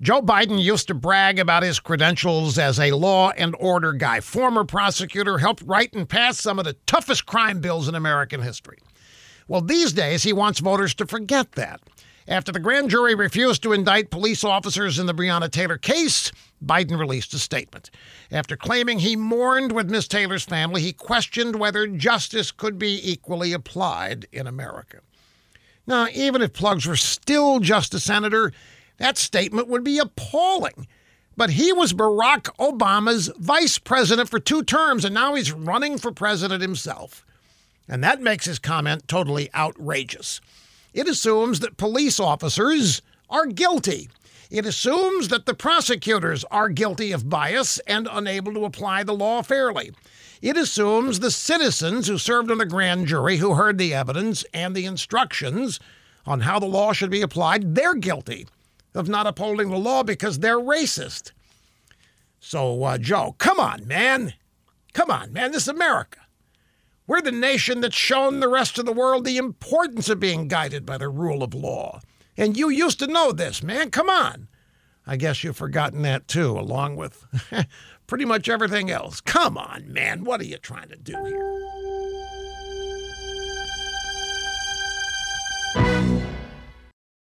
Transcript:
Joe Biden used to brag about his credentials as a law and order guy. Former prosecutor helped write and pass some of the toughest crime bills in American history. Well, these days, he wants voters to forget that. After the grand jury refused to indict police officers in the Breonna Taylor case, Biden released a statement. After claiming he mourned with Miss Taylor's family, he questioned whether justice could be equally applied in America. Now, even if Plugs were still just a senator, that statement would be appalling. But he was Barack Obama's vice president for two terms, and now he's running for president himself. And that makes his comment totally outrageous. It assumes that police officers are guilty. It assumes that the prosecutors are guilty of bias and unable to apply the law fairly. It assumes the citizens who served on the grand jury, who heard the evidence and the instructions on how the law should be applied, they're guilty of not upholding the law because they're racist. So, uh, Joe, come on, man. Come on, man. This is America. We're the nation that's shown the rest of the world the importance of being guided by the rule of law. And you used to know this, man. Come on. I guess you've forgotten that too, along with pretty much everything else. Come on, man. What are you trying to do here?